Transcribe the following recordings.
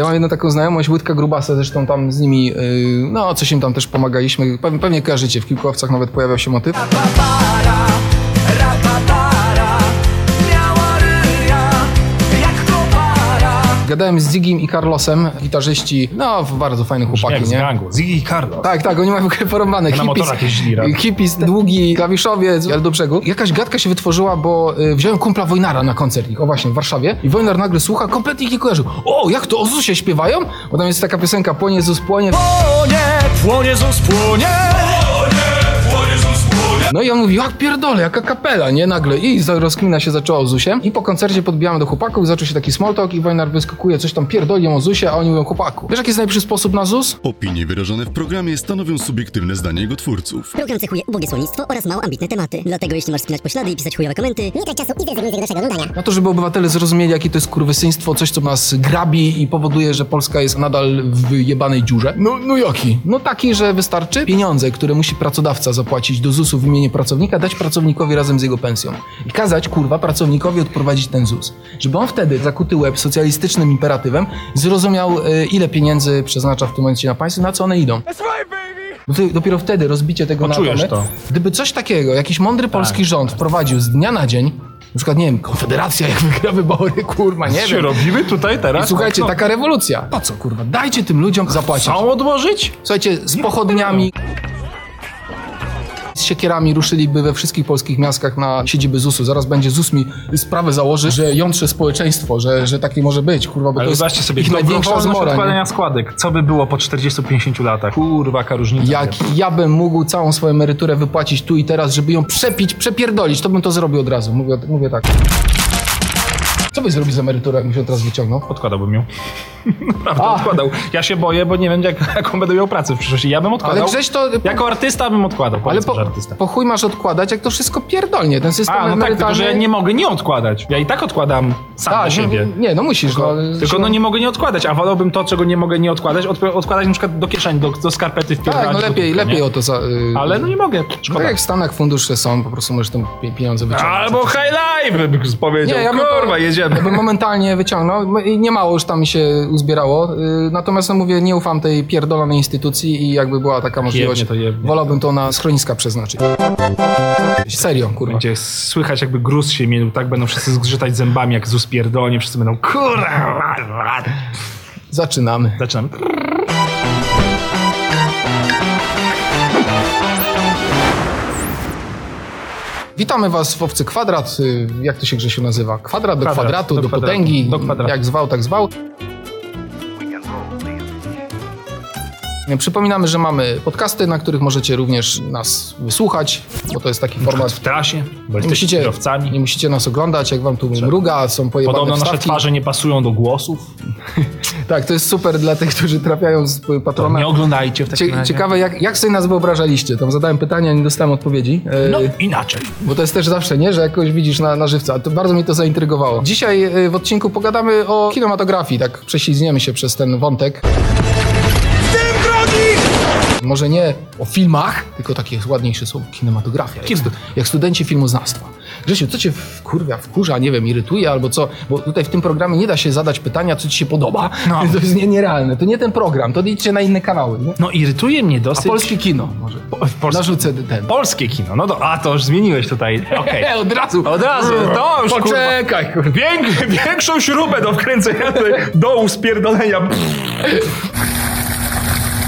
Ja mam jedną taką znajomość, Łydka Grubasa, zresztą tam z nimi, yy, no coś im tam też pomagaliśmy. Pewnie, pewnie kojarzycie, w kilku owcach nawet pojawiał się motyw. Gadałem z Zigim i Carlosem, gitarzyści, no bardzo fajne chłopaki, nie? gangu. Ziggy i Carlo. Tak, tak, oni mają w ogóle porąbane. Na motorach jeździli razem. Hippies, długi klawiszowiec, ale do brzegu. Jakaś gadka się wytworzyła, bo y, wziąłem kumpla Wojnara na koncert ich, o właśnie, w Warszawie. I Wojnar nagle słucha, kompletnie ich nie kojarzył. O, jak to, o Zusie śpiewają? Bo tam jest taka piosenka, płonie Zus, płonie. Płonie, płonie, Zus, płonie! No i on mówi, jak pierdolę, jaka kapela, nie? Nagle. I rozkmina się zaczęła o Zusie. I po koncercie podbijamy do chłopaków, zaczął się taki small talk i Wojnar wyskakuje, coś tam pierdoli o Zusie, a oni mówią chłopaku. Wiesz, jaki jest najlepszy sposób na Zus? Opinie wyrażone w programie stanowią subiektywne zdanie jego twórców. Program cechuje ubogie słownictwo oraz mało ambitne tematy. Dlatego jeśli masz spinać poślady i pisać chujowe komenty, nie trać czasu i zrezygnuj z tego naszego oglądania. Na to, żeby obywatele zrozumieli, jakie to jest kurwysyństwo, coś, co nas grabi i powoduje, że Polska jest nadal w jebanej dziurze. No, no jaki? No taki, że wystarczy pieniądze, które musi pracodawca zapłacić do ZUS-u w imieniu pracownika, dać pracownikowi razem z jego pensją. I kazać, kurwa, pracownikowi odprowadzić ten ZUS. Żeby on wtedy, zakuty łeb socjalistycznym imperatywem, zrozumiał, e, ile pieniędzy przeznacza w tym momencie na państwo, na co one idą. No to dopiero wtedy rozbicie tego Poczujesz na atomy. to. Gdyby coś takiego, jakiś mądry polski rząd wprowadził z dnia na dzień, na przykład, nie wiem, Konfederacja jak wygra wybory, kurwa, nie się wiem. robimy tutaj I teraz? słuchajcie, No, taka rewolucja. Po co, kurwa? Dajcie tym ludziom zapłacić. Chcą odłożyć? Słuchajcie, z pochodniami, z siekierami ruszyliby we wszystkich polskich miastach na siedziby ZUS-u. Zaraz będzie ZUS mi sprawę założy, że jątrze społeczeństwo, że, że takie może być, kurwa, bo to Ale jest zobaczcie sobie, ich największa zmora. Nie? odkładania składek. Co by było po 40-50 latach? Kurwa, różnica. Jak ja bym mógł całą swoją emeryturę wypłacić tu i teraz, żeby ją przepić, przepierdolić, to bym to zrobił od razu. Mówię, mówię tak. Co byś zrobił z emeryturą, jakbyś ją teraz wyciągnął? Odkładałbym ją. Naprawdę, A. odkładał. Ja się boję, bo nie wiem, jak, jaką będę miał pracę w przyszłości. Ja bym odkładał. Ale Grześ to... Jako artysta bym odkładał, Ale po, artysta. po chuj masz odkładać, jak to wszystko pierdolnie. Ten system A, no tak, emerytalny... tylko że ja nie mogę nie odkładać. Ja i tak odkładam sam Tak, na siebie. No, nie, no musisz. Tylko, no, tylko no nie mogę nie odkładać, a wolałbym to, czego nie mogę nie odkładać, odp- odkładać na przykład do kieszeni, do, do skarpety wpierdalać. Tak, no w lepiej, lepiej nie? o to za... Yy, Ale no nie mogę, Tak szkoda. jak w Stanach fundusze są, po prostu możesz tam pie- pieniądze wyciągnąć. Albo high life bym powiedział. Nie, ja bym Kurwa, to, Ja bym momentalnie wyciągnął. I Nie mało już tam mi się uzbierało. Yy, Natomiast no mówię, nie ufam tej pierdolonej instytucji i jakby była taka możliwość, to jebnie. wolałbym to na schroniska przeznaczyć. Serio, kurwa. Będzie słychać jakby gruz się mielił, tak będą wszyscy zgrzytać zębami jak ZUS pierdolnie, wszyscy będą kurwa. Zaczynamy. Zaczynamy. Witamy Was w Owcy Kwadrat. Y, Jak to się Grzesiu nazywa? Kwadrat do Kwadrat, kwadratu, do, do kwadratu, potęgi. do kwadratu. Jak zwał, tak zwał. Przypominamy, że mamy podcasty, na których możecie również nas wysłuchać, bo to jest taki format. W trasie, bo Nie musicie, kierowcami. nie musicie nas oglądać, jak wam tu mruga, są pojebane Podobno nasze wstawki. twarze nie pasują do głosów. Tak, to jest super dla tych, którzy trafiają z To patrona. nie oglądajcie w takim Cie, razie. ciekawe, jak, jak sobie nas wyobrażaliście? Tam zadałem pytania, nie dostałem odpowiedzi. E, No inaczej. Bo to jest też zawsze, nie? Że jakoś widzisz na, na żywca. To bardzo mnie to zaintrygowało. Dzisiaj e, w odcinku pogadamy o kinematografii, tak prześlizgniemy się przez ten wątek. Może nie o filmach, tylko takie ładniejsze słowo, kinematografia, jak, stu, jak studenci filmoznawstwa. Grzesiu, co cię wkurwia, wkurza, nie wiem, irytuje albo co? Bo tutaj w tym programie nie da się zadać pytania, co ci się podoba. No. To jest nie, nierealne. To nie ten program, to idźcie na inne kanały. Nie? No irytuje mnie A dosyć... polskie kino może. polskie- Narzucę ten. Polskie kino, no to, a to już zmieniłeś tutaj, okej. E, od razu. Od razu, to już Poczekaj, kurwa. Większą śrubę do wkręcenia tutaj dołu spierdolenia.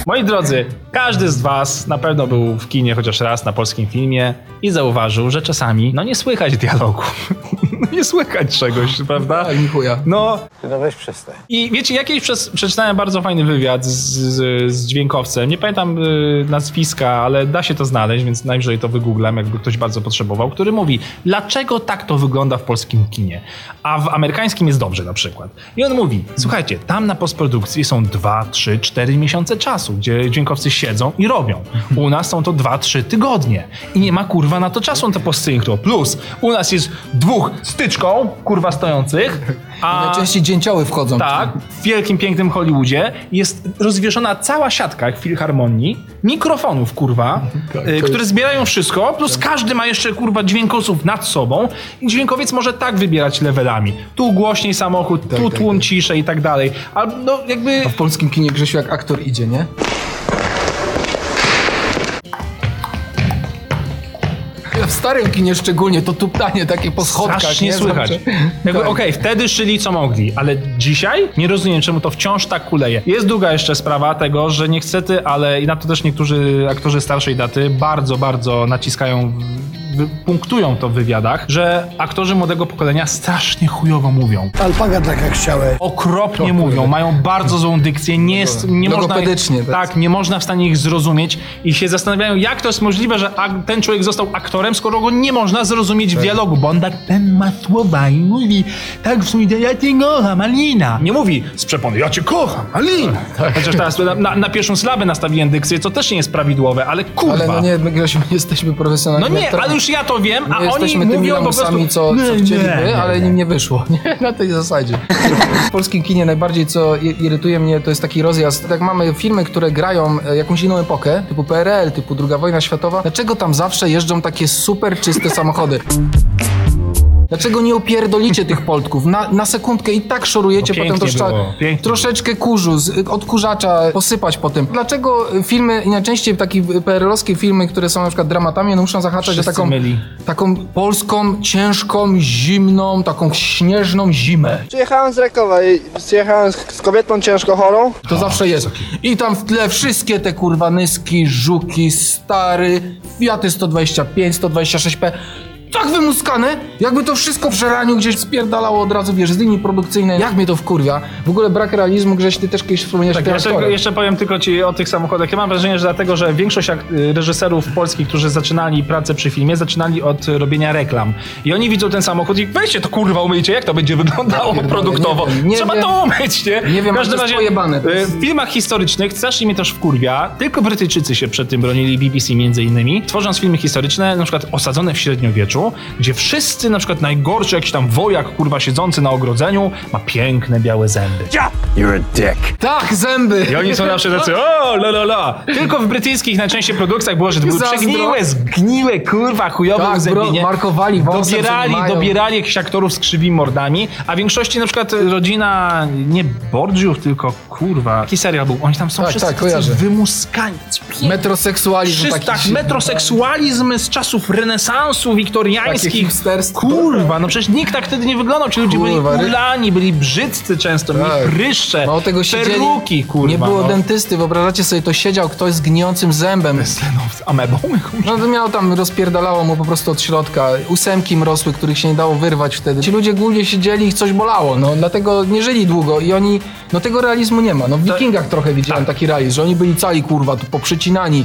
Moi drodzy, każdy z was na pewno był w kinie chociaż raz na polskim filmie i zauważył, że czasami no nie słychać dialogu. nie słychać czegoś, prawda? Tak, chuja. No, No weź przestań. i wiecie, jakiś przez, przeczytałem bardzo fajny wywiad z, z, z dźwiękowcem. Nie pamiętam y, nazwiska, ale da się to znaleźć, więc najwyżej to wygooglam, jakby ktoś bardzo potrzebował, który mówi, dlaczego tak to wygląda w polskim kinie, a w amerykańskim jest dobrze na przykład. I on mówi, słuchajcie, tam na postprodukcji są 2, 3, 4 miesiące czasu, gdzie dźwiękowcy siedzą i robią. U nas są to 2, 3 tygodnie i nie ma kurwa na to czasu na to postsynchro. Plus, u nas jest dwóch styczką, kurwa stojących A- I najczęściej dzięcioły wchodzą. Tak, w wielkim, pięknym Hollywoodzie jest rozwieszona cała siatka jak w filharmonii, mikrofonów, kurwa, Tak, y, które zbierają wszystko, plus każdy ma jeszcze, kurwa, dźwiękowców nad sobą i dźwiękowiec może tak wybierać levelami. Tu głośniej samochód, tu tak, tłum tak. ciszej i tak dalej. A no jakby... A w polskim kinie Grzesiu jak aktor idzie, nie? W starym kinie szczególnie to tuptanie takie po schodkach. Strasznie nie? słychać. Jakby, Tak. Okej, wtedy szyli co mogli, ale dzisiaj nie rozumiem, czemu to wciąż tak kuleje. Jest druga jeszcze sprawa tego, że niestety, ale i na to też niektórzy aktorzy starszej daty bardzo, bardzo naciskają, punktują to w wywiadach, że aktorzy młodego pokolenia strasznie chujowo mówią. Alpaga tak jak chciałeś. Okropnie mówią, mają bardzo złą dykcję, nie, jest, nie można... Tak. Tak, nie można w stanie ich zrozumieć i się zastanawiają, jak to jest możliwe, że ten człowiek został aktorem, skoro go nie można zrozumieć w dialogu, bo on tak ten ma słowa i mówi tak w sumie, ja cię kocham, Alina. Nie mówi z przepony, ja cię kocham, Alina. Chociaż teraz na, na, pierwszą sylabę nastawiłem dykcję, co też nie jest prawidłowe, ale kurwa. Ale no nie, my nie jesteśmy No profesjonalni. nie, aktorami. ale już ja to wiem, My a oni jesteśmy tymi mówią po prostu... co, co chcieliby, ale nim nie wyszło. Nie, na tej zasadzie. W polskim kinie najbardziej, co irytuje mnie, to jest taki rozjazd. Jak mamy filmy, które grają e, jakąś inną epokę, typu PRL, typu II wojna światowa, dlaczego tam zawsze jeżdżą takie super czyste samochody? Dlaczego nie opierdolicie tych poltków? Na, na sekundkę i tak szorujecie, To potem pięknie troszeczkę kurzu, z odkurzacza posypać po tym. Dlaczego filmy, i najczęściej takie PRL-owskie filmy, które są na przykład dramatami, no muszą zahaczać o taką, myli. taką polską, ciężką, zimną, taką śnieżną zimę. Przyjechałem z Rakowa i przyjechałem z, z kobietą ciężko chorą. To zawsze jest. I tam w tle wszystkie te kurwa nyski, żuki, stary, Fiaty 125, 126P. Tak wymuskane, jakby to wszystko w żeraniu gdzieś spierdalało od razu, wiesz, z linii produkcyjnej. Jak mnie to wkurwia. W ogóle brak realizmu, Grześ, ty też kiedyś wspomniałeś Tak, jeszcze, jeszcze powiem tylko ci o tych samochodach. Ja mam wrażenie, że dlatego, że większość reżyserów polskich, którzy zaczynali pracę przy filmie, zaczynali od robienia reklam. I oni widzą ten samochód i weźcie to kurwa umyjcie, jak to będzie wyglądało produktowo. nie nie Trzeba to umyć, nie? Nie wiem, w każdym razie pojebane, y, jest- w filmach historycznych strasznie mnie też wkurwia, tylko Brytyjczycy się przed tym bronili, BBC między innymi, tworząc filmy historyczne, na przykład osadzone w średniowieczu, gdzie wszyscy, na przykład najgorszy jakiś tam wojak, kurwa, siedzący na ogrodzeniu, ma piękne białe zęby. Tak, zęby! I oni są zawsze tacy, o, la, la, la. Tylko w brytyjskich najczęściej produkcjach było, że to były Zazdro. przegniłe, zgniłe, kurwa, chujowe Tak, uzębienie. bro- markowali wąsem, Dobierali, dobierali jakichś aktorów z krzywymi mordami, a w większości na przykład rodzina, nie Borgiów, tylko kurwa, taki serial był, oni tam są Tak, wszyscy tak, tacy wymuskani. Metroseksualizm Wszyscy, taki. tak, metroseksualizm z czasów renesansu Takie Kurwa, no przecież nikt tak wtedy nie wyglądał. Ci ludzie Kurwa, byli ulani, byli brzydcy często, Tak. mieli pryszcze, Mało tego siedzieli, peruki, kurwa. nie było no. dentysty, wyobrażacie sobie, to siedział ktoś z gnijącym zębem. Z amebą. No to miał tam, rozpierdalało mu po prostu od środka. Ósemki mrosły, których się nie dało wyrwać wtedy. Ci ludzie głównie siedzieli i coś bolało, no dlatego nie żyli długo i oni, no tego realizmu nie ma. No w Wikingach trochę widziałem taki realizm, że oni byli cali kurwa, tu poprzecinani.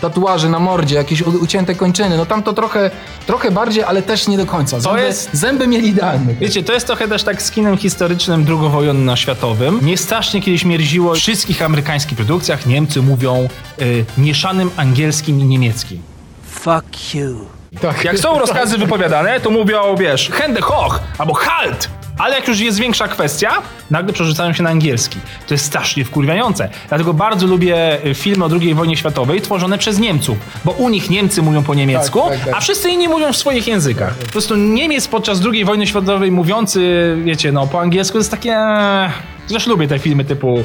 Tatuaże na mordzie, jakieś ucięte kończyny, no tam to trochę, trochę bardziej, ale też nie do końca. Zęby, jest- zęby mieli idealne. Wiecie, to jest trochę też tak z kinem historycznym drugowojenno-światowym. Mnie strasznie kiedyś mierziło w wszystkich amerykańskich produkcjach Niemcy mówią y, mieszanym angielskim i niemieckim. Fuck you. Tak. Jak są rozkazy wypowiadane, to mówią, wiesz, Hände hoch albo Halt! Ale jak już jest większa kwestia, nagle przerzucają się na angielski. To jest strasznie wkurwiające. Dlatego bardzo lubię y, filmy o II wojnie światowej tworzone przez Niemców, bo u nich Niemcy mówią po niemiecku, Tak, tak, tak. a wszyscy inni mówią w swoich językach. Po prostu Niemiec podczas II wojny światowej mówiący, wiecie, no po angielsku to jest takie... Zresztą lubię te filmy typu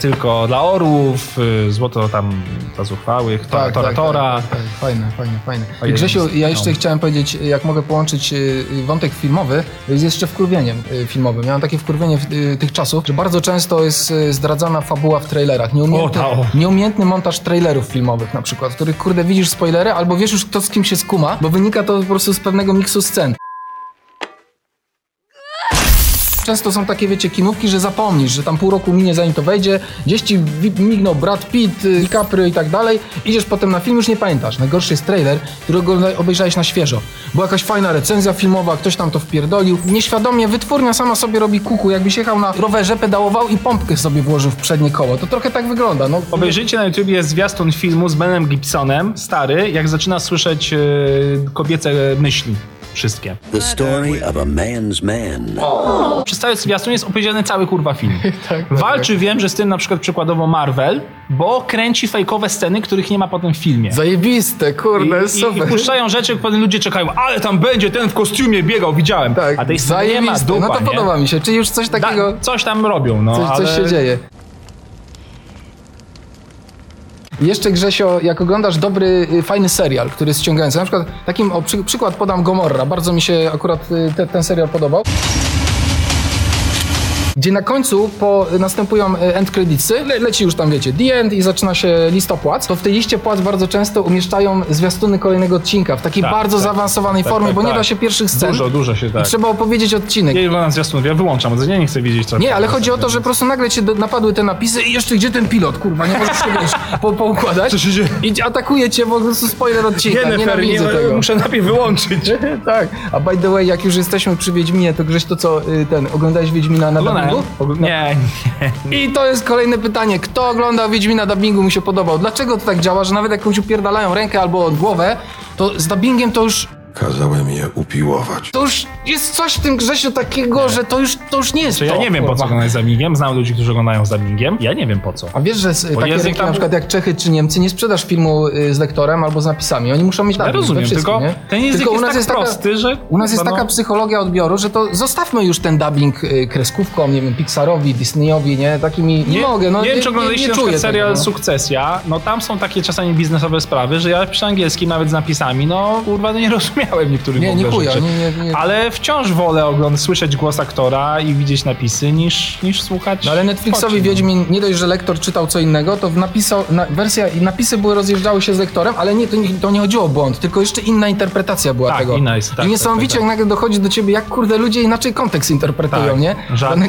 Tylko dla orłów, y, Złoto tam dla zuchwałych, Tora, Tak, Tora, tak, Tora. Tak, tak, fajne, fajne, fajne. Ojej, Grzesiu, ja jeszcze no. chciałem powiedzieć, jak mogę połączyć y, wątek filmowy z jeszcze wkurwieniem y, filmowym. Miałem takie wkurwienie w, y, tych czasów, że bardzo często jest y, zdradzana fabuła w trailerach. Nieumiejętny, O, ta, o. nieumiejętny montaż trailerów filmowych na przykład, w których kurde widzisz spoilery, albo wiesz już kto z kim się skuma, bo wynika to po prostu z pewnego miksu scen. Często są takie, wiecie, kinówki, że zapomnisz, że tam pół roku minie zanim to wejdzie, gdzieś ci mignął Brad Pitt, y, DiCaprio i tak dalej, idziesz potem na film, już nie pamiętasz. Najgorszy jest trailer, którego obejrzałeś na świeżo. Była jakaś fajna recenzja filmowa, ktoś tam to wpierdolił. Nieświadomie wytwórnia sama sobie robi kuku, jakbyś jechał na rowerze, pedałował i pompkę sobie włożył w przednie koło. To trochę tak wygląda, no. Obejrzyjcie na YouTubie zwiastun filmu z Benem Gibsonem, stary, jak zaczyna słyszeć e, kobiece myśli. Wszystkie. The story of a man's man. Przez cały zwiastun jest opowiedziany cały kurwa film. tak, Walczy wiem, że z tym na przykład przykładowo Marvel, bo kręci fejkowe sceny, których nie ma potem w filmie. Zajebiste, kurde, I, i, super. I puszczają rzeczy, potem ludzie czekają, ale tam będzie ten w kostiumie biegał, widziałem. tak, A tej sceny nie ma, zajebiste. dupa, No to nie? podoba mi się, czyli już coś Da, takiego, coś tam robią, no coś, ale... coś się dzieje. Jeszcze Grzesio, jak oglądasz dobry, y, fajny serial, który jest ściągający, na przykład takim, o, przy, przykład podam Gomorra, bardzo mi się akurat y, te, ten serial podobał. Gdzie na końcu po, następują y, end creditsy, le, leci już tam wiecie, the end i zaczyna się lista płac, to w tej liście płac bardzo często umieszczają zwiastuny kolejnego odcinka w takiej Tak, bardzo tak. zaawansowanej Tak, formie, tak, bo nie tak. da się pierwszych scen. Dużo, dużo się tak. I trzeba opowiedzieć odcinek. Ja nie oglądam zwiastunów, ja wyłączam, bo ja nie chcę wiedzieć co. Nie, ale chodzi o to, że po prostu nagle cię napadły te napisy i jeszcze gdzie ten pilot, kurwa, nie możesz się wiesz, po, poukładać. Co się dzieje? I atakuje cię po prostu spoiler odcinka, nienawidzę tego. muszę najpierw wyłączyć. tak, a by the way, jak już jesteśmy przy Wiedźminie, to Grześ, to co, y, ten, oglądałeś Wiedźmina na Oglądałem. Dubbingu? Nie, nie. I to jest kolejne pytanie, kto ogląda Wiedźmina dubbingu mu się podobał? Dlaczego to tak działa, że nawet jak komuś upierdalają rękę albo głowę, to z dubbingiem to już Kazałem je upiłować. to już jest coś w tym Grzesiu takiego, że to już, to już nie jest Czy ja to, nie wiem po co kurwa. oglądać z dubbingiem, znam ludzi, którzy oglądają z dubbingiem, ja nie wiem po co. A wiesz, że z, takie język rynki tam- na przykład jak Czechy czy Niemcy nie sprzedasz filmu y, z lektorem albo z napisami. Oni muszą mieć Ja dubbing we rozumiem, wszystkim, tylko nie? ten język Tylko jest tak prosty, że, U nas jest kurwa, taka no. psychologia odbioru, że to zostawmy już ten dubbing y, kreskówkom, nie wiem, Pixarowi, Disneyowi, nie? Takimi nie, mogę, no nie, wiem, czy oglądaliście na czuję przykład serial tego, no. Sukcesja, no tam są takie czasami biznesowe sprawy, że ja przy angielskim nawet z napisami, no kurwa, no nie rozumiałem niektórych Nie, nie chuja, rzeczy. nie, nie, nie. Ale wciąż wolę oglądać, słyszeć głos aktora i widzieć napisy, niż, niż słuchać. No ale Netflixowi Chodź, no. Wiedźmin, nie dość, że lektor czytał co innego, to w napisał, na, wersja i napisy były rozjeżdżały się z lektorem, ale nie, to, nie, to nie chodziło o błąd, tylko jeszcze inna interpretacja była Tak, tego. inna jest, tak, I niesamowicie tak, tak, jak nagle dochodzi do ciebie, jak kurde ludzie inaczej kontekst interpretują, Tak, nie?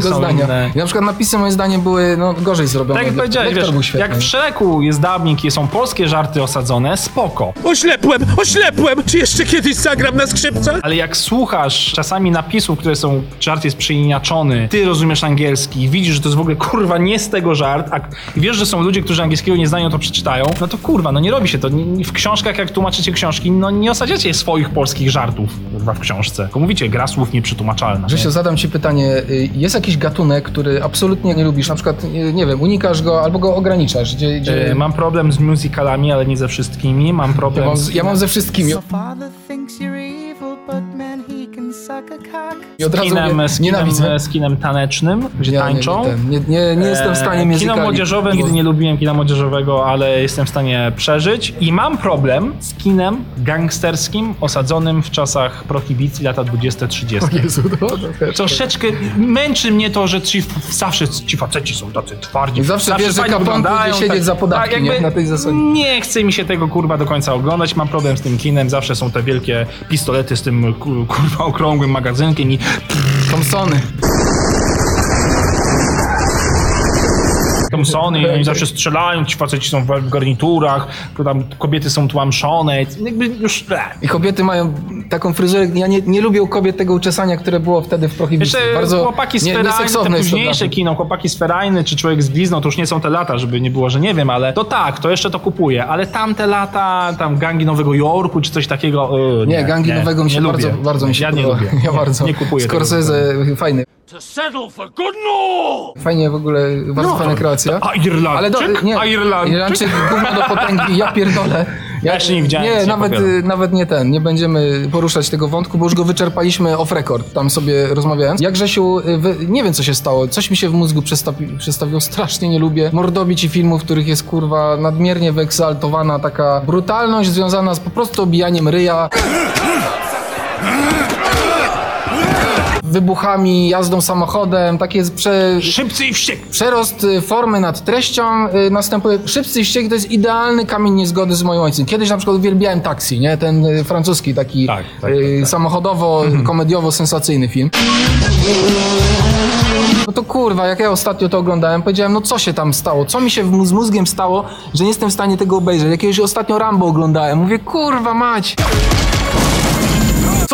są zdania. inne. I na przykład napisy moim zdaniem były no, gorzej zrobione. Tak jak powiedziałeś, lektor wiesz, był świetny. jak w Shreku jest dubbing i są polskie żarty osadzone, spoko. Oślepłem, oślepłem! Czy jeszcze kiedyś zagram na skrzypcach? Ale jak słuchasz czasami napisów, które są, żart jest przyiniaczony, ty rozumiesz angielski i widzisz, że to jest w ogóle kurwa nie z tego żart, a wiesz, że są ludzie, którzy angielskiego nie znają, to przeczytają, no to kurwa, no nie robi się to. Nie- W książkach, jak tłumaczycie książki, no nie osadziacie swoich polskich żartów kurwa w książce. Tylko mówicie, gra słów nieprzetłumaczalna. Grzesiu, zadam ci pytanie. y, Jest jakiś gatunek, który absolutnie nie lubisz? Na przykład, y, nie wiem, unikasz go albo go ograniczasz? Gdzie, gdzie... E, Mam problem z musicalami, ale nie ze wszystkimi. Mam ja, problem mam, z... z- ja mam ze wszystkimi. Thinks you're I od razu Kinem, mówię, z, kinem, nienawidzę. z kinem tanecznym, gdzie Ja tańczą. Nie, nie, nie, nie, nie jestem w stanie muzykali. Kino młodzieżowe, nigdy nie lubiłem kina młodzieżowego, ale jestem w stanie przeżyć. I mam problem z kinem gangsterskim osadzonym w czasach prohibicji lata 20-30. Jezu, to, to też. Troszeczkę męczy mnie to, że ci, zawsze ci faceci są tacy twardzi. I zawsze wiesz, że pójdzie siedzieć za podatki, nie? Na tej zasadzie. Nie chce mi się tego kurwa do końca oglądać. Mam problem z tym kinem. Zawsze są te wielkie pistolety z tym ku- kurwa okrągłym magazynkiem i Thompsony. Thompsony i oni zawsze strzelają, ci faceci są w garniturach, to tam kobiety są tłamszone, jakby już... I kobiety mają taką fryzurę. Ja nie, nie lubię u kobiet tego uczesania, które było wtedy w prohibicji. Jeszcze Bardzo chłopaki z nie, Ferajny, późniejsze kino, chłopaki z Ferajny, czy Człowiek z Glizną, to już nie są te lata, żeby nie było, że nie wiem, ale to tak, to jeszcze to kupuję, ale tamte lata, tam gangi Nowego Jorku, czy coś takiego, yy, Nie, gangi nowego mi się nie bardzo, bardzo mi się Ja nie podoba. lubię. Ja bardzo. Nie kupuję tego. Scorsese, fajny. Fajnie w ogóle, bardzo fajna kreacja. A Irlandczyk? Ale do, nie, A Irlandczyk? Irlandczyk gówno do potęgi, ja pierdolę. Ja jeszcze nie widziałem, Nie, nie nawet, y, nawet nie ten, nie będziemy poruszać tego wątku, bo już go wyczerpaliśmy off record, tam sobie rozmawiając. Jak Grzesiu, y, wy, nie wiem co się stało, coś mi się w mózgu przestawi, przestawiło, strasznie nie lubię mordobić i filmów, w których jest kurwa nadmiernie wyeksaltowana taka brutalność związana z po prostu obijaniem ryja. Wybuchami, jazdą samochodem, takie jest prze, Szybcy i wściekli. Przerost y, formy nad treścią y, następuje. Szybcy i wściekli to jest idealny kamień niezgody z moim ojcem. Kiedyś na przykład uwielbiałem Taxi, nie? Ten y, francuski taki Tak, tak, y, tak, tak. samochodowo, komediowo sensacyjny film. No to kurwa, jak ja ostatnio to oglądałem, powiedziałem, no co się tam stało? Co mi się w- z mózgiem stało, że nie jestem w stanie tego obejrzeć? Jakiegoś ostatnio Rambo oglądałem. Mówię, kurwa mać!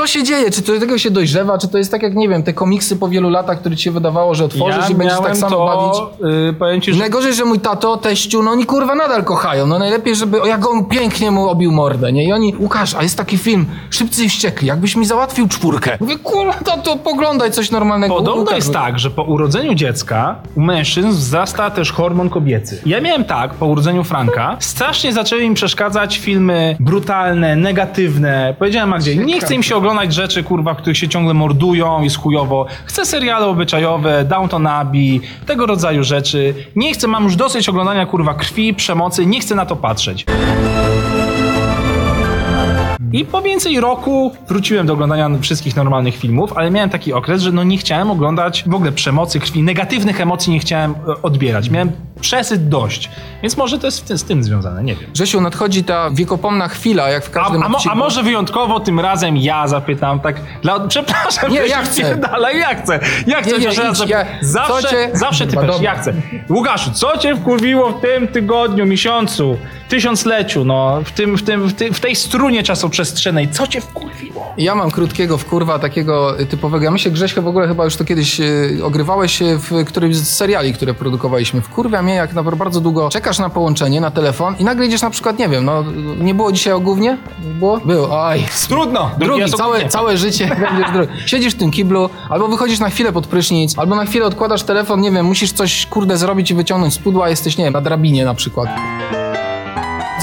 Co się dzieje? Czy to do tego się dojrzewa? Czy to jest tak jak, nie wiem, te komiksy po wielu latach, które ci się wydawało, że otworzysz ja i będziesz tak samo to, bawić? Yy, powiem ci, że Najgorzej, że mój tato, teściu, no oni kurwa nadal kochają. No najlepiej, żeby, o, jak on pięknie mu obił mordę, nie? I oni, Łukasz, a jest taki film, Szybcy i Wściekli, jakbyś mi załatwił czwórkę. Mówię, kurwa, tato, poglądaj coś normalnego. Podobno Łukasz, jest tak, że po urodzeniu dziecka u mężczyzn wzrasta też hormon kobiecy. Ja miałem tak, po urodzeniu Franka, strasznie zaczęły mi przeszkadzać filmy brutalne, negatywne. Powiedziałem Magdzie, nie chcę im się oglądać rzeczy, kurwa, w których się ciągle mordują, jest chujowo. Chcę seriale obyczajowe, Downton Abbey, tego rodzaju rzeczy. Nie chcę, mam już dosyć oglądania, kurwa, krwi, przemocy, nie chcę na to patrzeć. I po więcej roku wróciłem do oglądania wszystkich normalnych filmów, ale miałem taki okres, że no nie chciałem oglądać w ogóle przemocy, krwi, negatywnych emocji nie chciałem e, odbierać. Miałem przesyt dość. Więc może to jest z tym związane, nie wiem. Grzesiu, nadchodzi ta wiekopomna chwila, jak w A, każdym a, mo, a może wyjątkowo tym razem ja zapytam, tak, dla, przepraszam, Nie, ja chcę. wpierdala, ja chcę, ja chcę, Nie, nie, raz idź, ja- zawsze, cię- zawsze ty Dobra, też, ja chcę. Łukaszu, co cię wkurwiło w tym tygodniu, miesiącu, tysiącleciu, no, w, tym, w, tym, w, tym, w tej strunie czasoprzestrzennej, co cię wkurwiło? Ja mam krótkiego wkurwa, takiego typowego. Ja myślę, Grześka, w ogóle chyba już to kiedyś y, ogrywałeś się w którymś z seriali, które produkowaliśmy. Wkurwia mnie, jak na bardzo długo czekasz na połączenie, na telefon i nagle idziesz na przykład, nie wiem, no nie było dzisiaj o gównie? Było? Było, aj. Trudno. Drugi, o całe, całe życie będziesz drugi. Siedzisz w tym kiblu, albo wychodzisz na chwilę pod prysznic, albo na chwilę odkładasz telefon, nie wiem, musisz coś kurde zrobić i wyciągnąć z pudła, jesteś, nie wiem, na drabinie na przykład.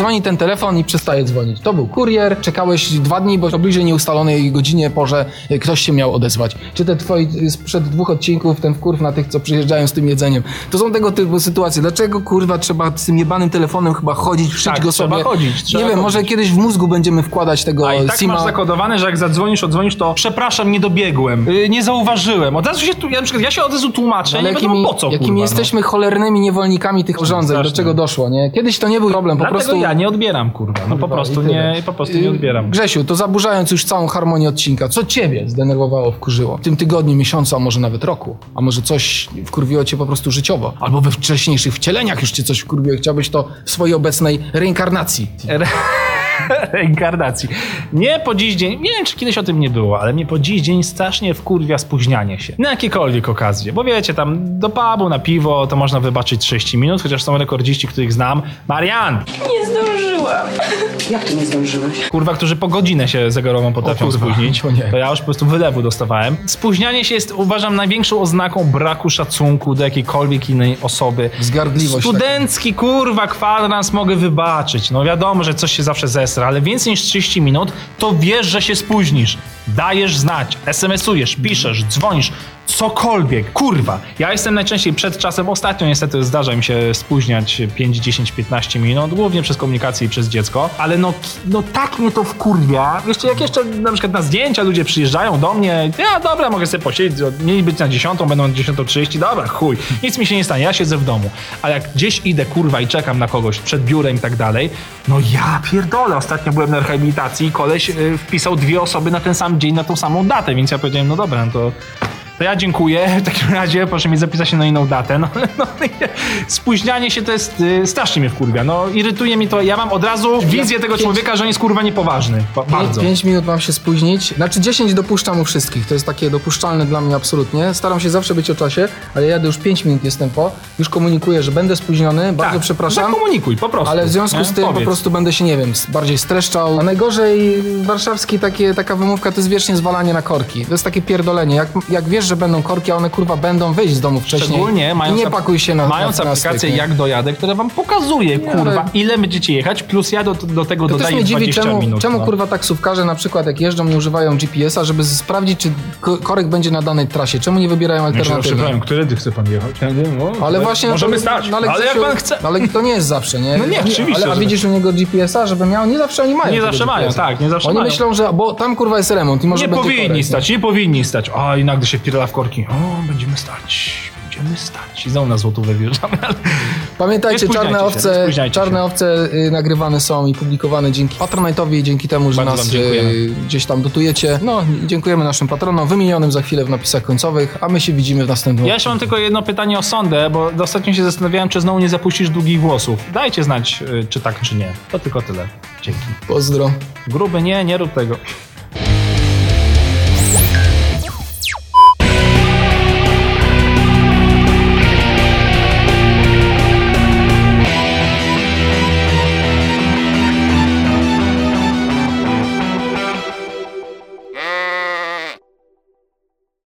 Dzwoni ten telefon i przestaje dzwonić. To był kurier, czekałeś dwa dni, bo o bliżej nieustalonej godzinie, porze ktoś się miał odezwać. Czy te twoi sprzed dwóch odcinków, ten wkurw na tych, co przyjeżdżają z tym jedzeniem. To są tego typu sytuacje. Dlaczego kurwa trzeba z tym jebanym telefonem chyba chodzić, wszyć Tak, go trzeba sobie? chodzić, trzeba nie wiem, może kiedyś w mózgu będziemy wkładać tego A i tak SIMa. masz zakodowane, że jak zadzwonisz, odzwonisz, to przepraszam, nie dobiegłem, yy, nie zauważyłem. Od razu się tu, ja, na przykład, ja się od razu tłumaczę, Ale nie jakimi, wiadomo po co, jakimi kurwa, no. jesteśmy cholernymi niewolnikami tych urządzeń, do czego doszło, nie? Kiedyś to nie był problem, po Dlatego prostu... ja nie odbieram, kurwa. No po prostu nie, po prostu nie odbieram. Grzesiu, to zaburzając już całą harmonię odcinka, co ciebie zdenerwowało, wkurzyło? W tym tygodniu, miesiącu, a może nawet roku? A może coś wkurwiło cię po prostu życiowo? Albo we wcześniejszych wcieleniach już cię coś wkurwiło chciałbyś to w swojej obecnej reinkarnacji. Re- Reinkarnacji. Nie po dziś dzień, nie wiem czy kiedyś o tym nie było, ale mnie po dziś dzień strasznie wkurwia spóźnianie się. Na jakiekolwiek okazje. Bo wiecie, tam do pubu, na piwo to można wybaczyć 30 minut, chociaż są rekordziści, których znam. Marian! Nie zdążyłam. Jak ty nie zdążyłeś? Kurwa, którzy po godzinę się zegarową potrafią spóźnić. to nie. To ja już po prostu wylewu dostawałem. Spóźnianie się jest, uważam, największą oznaką braku szacunku do jakiejkolwiek innej osoby. Wzgardliwość Studencki, kurwa, kwadrans mogę wybaczyć. No wiadomo, że coś się zawsze zesra, ale więcej niż 30 minut, to wiesz, że się spóźnisz. Dajesz znać, SMS-ujesz, piszesz, dzwonisz, cokolwiek. Kurwa. Ja jestem najczęściej przed czasem. Ostatnio niestety zdarza mi się spóźniać 5, 10, 15 minut, głównie przez komunikację i przez dziecko, ale no, no tak mnie to wkurwia. Jeszcze jak jeszcze na przykład na zdjęcia ludzie przyjeżdżają do mnie, ja dobra, mogę sobie posiedzieć, mieli być na 10, będą na 10.30, dobra, chuj, nic mi się nie stanie, ja siedzę w domu. Ale jak gdzieś idę, kurwa, i czekam na kogoś przed biurem i tak dalej, no ja pierdolę, ostatnio byłem na rehabilitacji i koleś y, wpisał dwie osoby na ten sam dzień, na tą samą datę, więc ja powiedziałem, no dobra, no to to ja dziękuję. W takim razie proszę mi zapisać się na inną datę. No no, spóźnianie się to jest y, strasznie mnie wkurwia. No irytuje mi to. Ja mam od razu wizję tego pięć- człowieka, że on jest kurwa niepoważny. Ba- bardzo. 5 minut mam się spóźnić. Znaczy 10 dopuszczam u wszystkich. To jest takie dopuszczalne dla mnie absolutnie. Staram się zawsze być o czasie, ale jadę już 5 minut jestem po. Już komunikuję, że będę spóźniony. Bardzo Tak, przepraszam. Zakomunikuj, po prostu. Ale w związku nie? z tym po Powiedz. prostu będę się, nie wiem, bardziej streszczał. A najgorzej warszawski takie, taka wymówka to jest wiecznie zwalanie na korki. To jest takie pierdolenie. Jak, jak wiesz, że będą korki, a one kurwa będą wyjść z domu wcześniej. Szczególnie I mając, nie pakuj się na mając na, na aplikację styk, nie? Jak dojadę, która wam pokazuje, kurwa, ale- ile będziecie jechać, plus ja do, do tego To też dodaję mnie dziwi, 20 czemu, minut. czemu no. kurwa taksówkarze na przykład jak jeżdżą nie używają GPS-a, żeby sprawdzić, czy ko- korek będzie na danej trasie. Czemu nie wybierają alternatywy? którędy chce pan jechać? Ja wiem, no, Ale właśnie... Możemy to, stać, no ale, jak Grzesiu, pan chce. no Ale to nie jest zawsze, nie? No nie, oczywiście, Ale, a widzisz u niego GPS-a, żeby miał? Nie zawsze oni mają Nie zawsze mają, tak, nie zawsze Oni mają. myślą, że... Bo tam kurwa jest remont i może Nie powinni korek, stać, nie powinni stać. A i nagle się wpierdala w korki. O, będziemy stać, będziemy stać. I znowu na złotówę wjeżdżamy, ale... Pamiętajcie, czarne się, owce, czarne się. owce nagrywane są i publikowane dzięki Patronite'owi i dzięki temu, że Bardzo nas y, gdzieś tam dotujecie. No, dziękujemy naszym patronom, wymienionym za chwilę w napisach końcowych, a my się widzimy w następnym Ja jeszcze mam tylko jedno pytanie o sondę, bo ostatnio się zastanawiałem, czy znowu nie zapuścisz długich włosów. Dajcie znać, y, czy tak, czy nie. To tylko tyle. Dzięki. Pozdro. Gruby nie, nie rób tego.